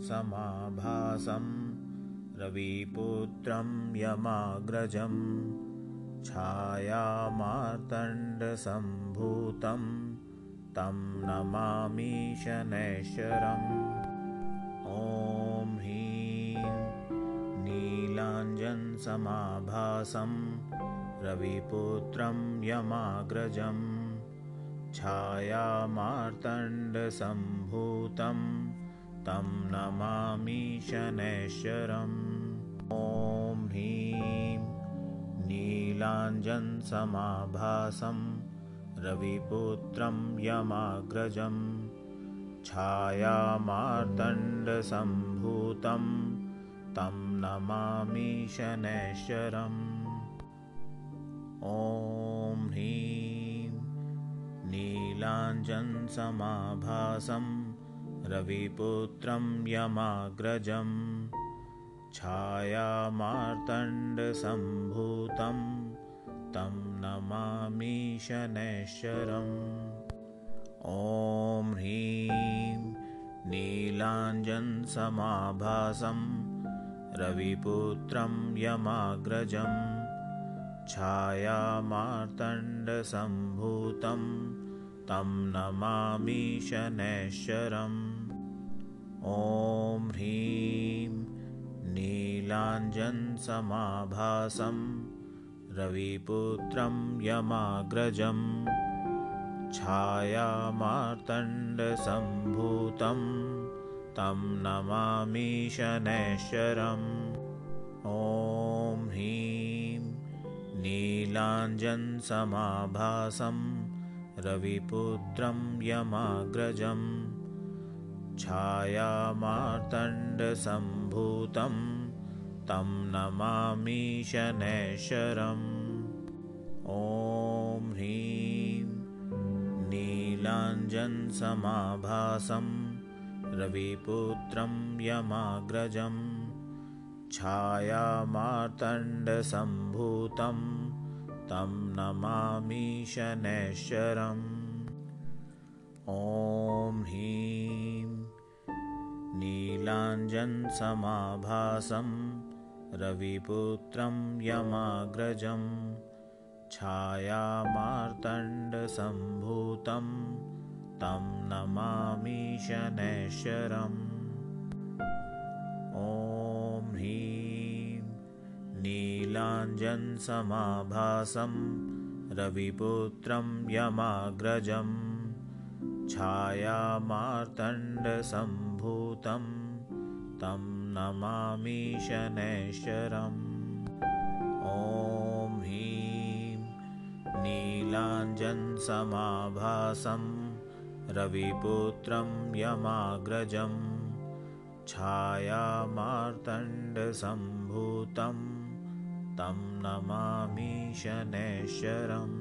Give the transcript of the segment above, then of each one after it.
समाभासं। रविपुत्रं यमाग्रजं। छायामार्तण्डसम्भूतं तं नमामि शनैश्वरम्। ॐ ह्रीं नीलाञ्जनसमाभासं रविपुत्रं यमाग्रजं। छायामार्तण्डसम्भूतं तं नमामि शनैश्वरम्। ॐ ह्रीं नीलाञ्जनसमाभासं रविपुत्रं यमाग्रजं छायामार्तण्डसम्भूतं तं नमामि शनैश्वरम्। ॐ ह्रीं नीलाञ्जनसमाभासं रविपुत्रं यमाग्रजं छायामार्तण्डसम्भूतं तं नमामि शनैश्वरम्। ॐ ह्रीं नीलाञ्जनसमाभासं रविपुत्रं यमाग्रजं छायामार्तण्डसम्भूतं तं नमामि शनैश्वरम्। ॐ ह्रीं नीलाञ्जनसमाभासं रविपुत्रं यमाग्रजं छायामार्तण्डसम्भूतं। तं नमामि शनैश्वरम्। ॐ ह्रीं नीलाञ्जनसमाभासं रविपुत्रं यमाग्रजं छायामार्तण्डसम्भूतं तं नमामि शनैश्वरम्। ॐ ह्रीं नीलाञ्जनसमाभासं रविपुत्रं यमाग्रजं छायामार्तण्डसम्भूतं तं नमामि शनैश्वरम् ॐ ह्रीं नीलाञ्जनसमाभासं रविपुत्रं यमाग्रजं छायामार्तण्डसम्भूतं तं नमामि शनैश्वरम् नीलाञ्जनसमाभासं रविपुत्रं यमाग्रजं छायामार्तण्डसम्भूतं तं नमामि शनैश्वरम् ॐ ह्रीं नीलाञ्जनसमाभासं रविपुत्रं यमाग्रजं छायामार्तण्डसम्भूतं तं नमामि शनैश्वरम्।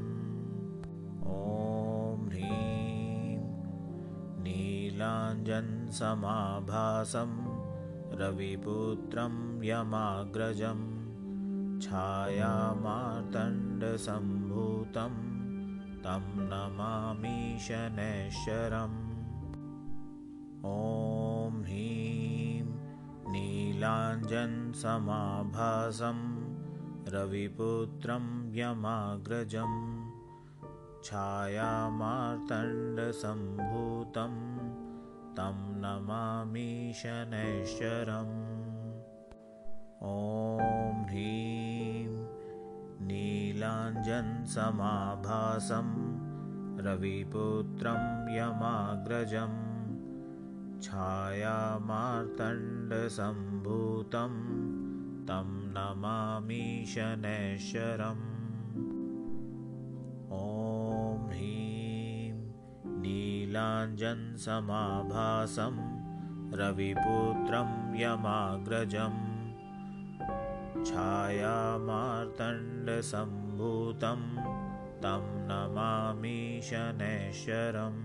ॐ ह्रीं नीलाञ्जनसमाभासं रविपुत्रं यमाग्रजं छायामार्तण्डसम्भूतं तं नमामि शनैश्वरम्। ॐ ह्रीं नीलाञ्जनसमाभासं रविपुत्रं यमाग्रजं छायामार्तण्डसम्भूतं तं नमामि शनैश्वरम् ॐ ह्रीं नीलाञ्जनसमाभासं रविपुत्रं यमाग्रजं छायामार्तण्डसम्भूतं तं नमामि शनैश्वरम्। ॐ ह्रीं नीलाञ्जनसमाभासं रविपुत्रं यमाग्रजं। छायामार्तण्डसम्भूतं तं नमामि शनैश्वरम्।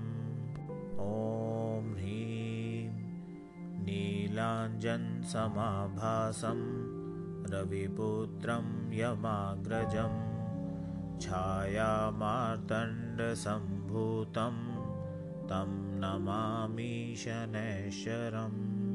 ॐ ह्रीं नीलाञ्जनसमाभासं रविपुत्रं यमाग्रजं छायामार्तण्डसम्भूतं तं नमामि शनैश्वरम्